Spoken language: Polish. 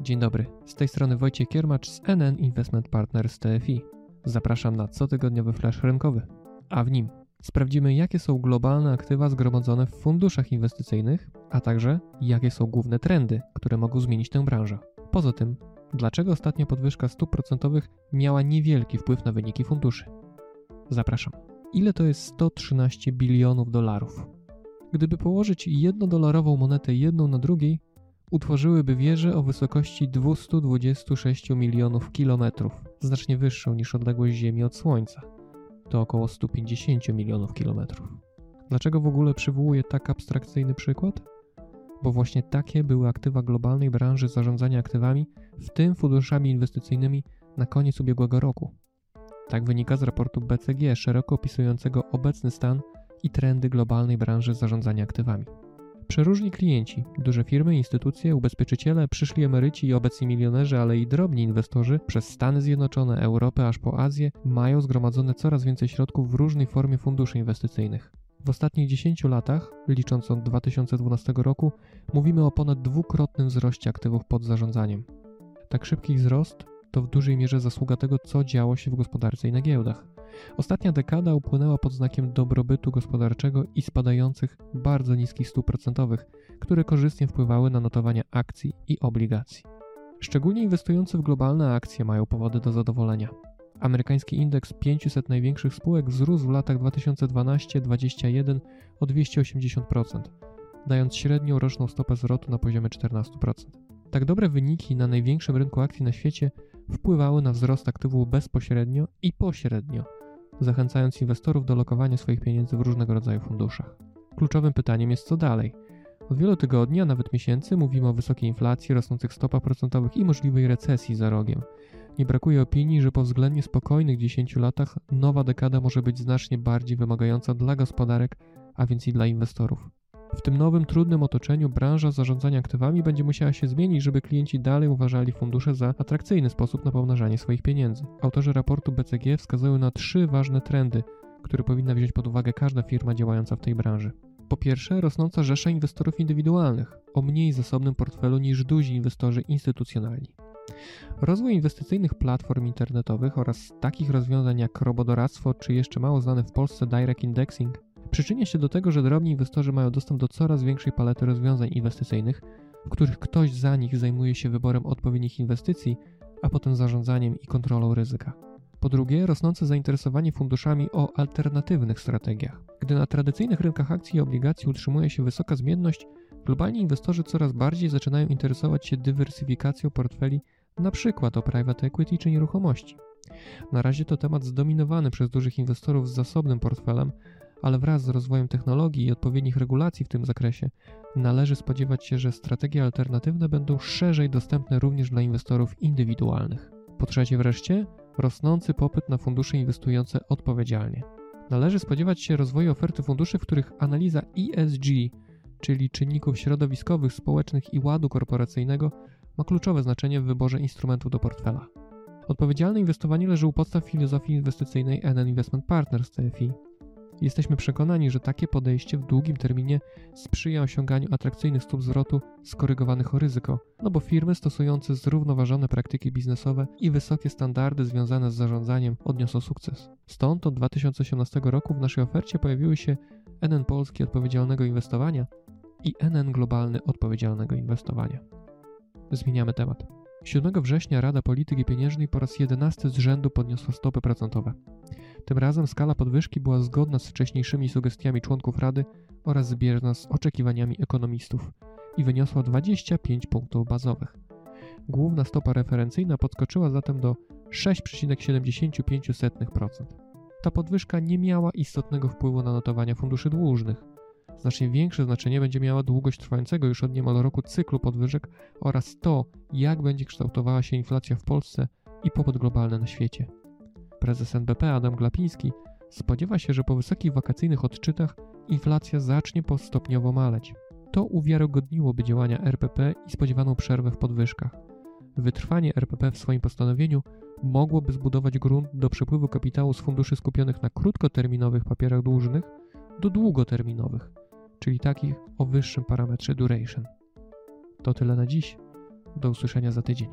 Dzień dobry, z tej strony Wojciech Kiermacz z NN Investment Partners TFI. Zapraszam na cotygodniowy flash rynkowy, a w nim sprawdzimy jakie są globalne aktywa zgromadzone w funduszach inwestycyjnych, a także jakie są główne trendy, które mogą zmienić tę branżę. Poza tym, dlaczego ostatnia podwyżka stóp procentowych miała niewielki wpływ na wyniki funduszy. Zapraszam. Ile to jest 113 bilionów dolarów? Gdyby położyć jednodolarową monetę jedną na drugiej, utworzyłyby wieżę o wysokości 226 milionów kilometrów, znacznie wyższą niż odległość Ziemi od Słońca. To około 150 milionów kilometrów. Dlaczego w ogóle przywołuję tak abstrakcyjny przykład? Bo właśnie takie były aktywa globalnej branży zarządzania aktywami, w tym funduszami inwestycyjnymi na koniec ubiegłego roku. Tak wynika z raportu BCG, szeroko opisującego obecny stan i trendy globalnej branży zarządzania aktywami. Przeróżni klienci, duże firmy, instytucje, ubezpieczyciele, przyszli emeryci i obecni milionerzy, ale i drobni inwestorzy przez Stany Zjednoczone, Europę aż po Azję mają zgromadzone coraz więcej środków w różnej formie funduszy inwestycyjnych. W ostatnich 10 latach, licząc od 2012 roku, mówimy o ponad dwukrotnym wzroście aktywów pod zarządzaniem. Tak szybki wzrost to w dużej mierze zasługa tego, co działo się w gospodarce i na giełdach. Ostatnia dekada upłynęła pod znakiem dobrobytu gospodarczego i spadających bardzo niskich stóp procentowych, które korzystnie wpływały na notowania akcji i obligacji. Szczególnie inwestujący w globalne akcje mają powody do zadowolenia. Amerykański indeks 500 największych spółek wzrósł w latach 2012-2021 o 280%, dając średnią roczną stopę zwrotu na poziomie 14%. Tak dobre wyniki na największym rynku akcji na świecie wpływały na wzrost aktywów bezpośrednio i pośrednio, zachęcając inwestorów do lokowania swoich pieniędzy w różnego rodzaju funduszach. Kluczowym pytaniem jest co dalej. Od wielu tygodni, a nawet miesięcy mówimy o wysokiej inflacji, rosnących stopach procentowych i możliwej recesji za rogiem. Nie brakuje opinii, że po względnie spokojnych 10 latach nowa dekada może być znacznie bardziej wymagająca dla gospodarek, a więc i dla inwestorów. W tym nowym, trudnym otoczeniu branża zarządzania aktywami będzie musiała się zmienić, żeby klienci dalej uważali fundusze za atrakcyjny sposób na pomnażanie swoich pieniędzy. Autorzy raportu BCG wskazują na trzy ważne trendy, które powinna wziąć pod uwagę każda firma działająca w tej branży. Po pierwsze, rosnąca rzesza inwestorów indywidualnych o mniej zasobnym portfelu niż duzi inwestorzy instytucjonalni. Rozwój inwestycyjnych platform internetowych oraz takich rozwiązań jak robodoradztwo czy jeszcze mało znane w Polsce direct indexing przyczynia się do tego, że drobni inwestorzy mają dostęp do coraz większej palety rozwiązań inwestycyjnych, w których ktoś za nich zajmuje się wyborem odpowiednich inwestycji, a potem zarządzaniem i kontrolą ryzyka. Po drugie, rosnące zainteresowanie funduszami o alternatywnych strategiach. Gdy na tradycyjnych rynkach akcji i obligacji utrzymuje się wysoka zmienność, globalni inwestorzy coraz bardziej zaczynają interesować się dywersyfikacją portfeli, np. o private equity czy nieruchomości. Na razie to temat zdominowany przez dużych inwestorów z zasobnym portfelem, ale wraz z rozwojem technologii i odpowiednich regulacji w tym zakresie należy spodziewać się, że strategie alternatywne będą szerzej dostępne również dla inwestorów indywidualnych. Po trzecie wreszcie, rosnący popyt na fundusze inwestujące odpowiedzialnie. Należy spodziewać się rozwoju oferty funduszy, w których analiza ESG, czyli czynników środowiskowych, społecznych i ładu korporacyjnego, ma kluczowe znaczenie w wyborze instrumentu do portfela. Odpowiedzialne inwestowanie leży u podstaw filozofii inwestycyjnej NN Investment Partners TFI. Jesteśmy przekonani, że takie podejście w długim terminie sprzyja osiąganiu atrakcyjnych stóp zwrotu skorygowanych o ryzyko, no bo firmy stosujące zrównoważone praktyki biznesowe i wysokie standardy związane z zarządzaniem odniosą sukces. Stąd od 2018 roku w naszej ofercie pojawiły się NN Polski Odpowiedzialnego Inwestowania i NN Globalny Odpowiedzialnego Inwestowania. Zmieniamy temat. 7 września Rada Polityki Pieniężnej po raz 11 z rzędu podniosła stopy procentowe. Tym razem skala podwyżki była zgodna z wcześniejszymi sugestiami członków Rady oraz zbieżna z oczekiwaniami ekonomistów i wyniosła 25 punktów bazowych. Główna stopa referencyjna podskoczyła zatem do 6,75%. Ta podwyżka nie miała istotnego wpływu na notowania funduszy dłużnych. Znacznie większe znaczenie będzie miała długość trwającego już od niemal roku cyklu podwyżek oraz to, jak będzie kształtowała się inflacja w Polsce i popyt globalny na świecie. Prezes NBP Adam Glapiński spodziewa się, że po wysokich wakacyjnych odczytach inflacja zacznie postopniowo maleć. To uwiarygodniłoby działania RPP i spodziewaną przerwę w podwyżkach. Wytrwanie RPP w swoim postanowieniu mogłoby zbudować grunt do przepływu kapitału z funduszy skupionych na krótkoterminowych papierach dłużnych do długoterminowych, czyli takich o wyższym parametrze duration. To tyle na dziś. Do usłyszenia za tydzień.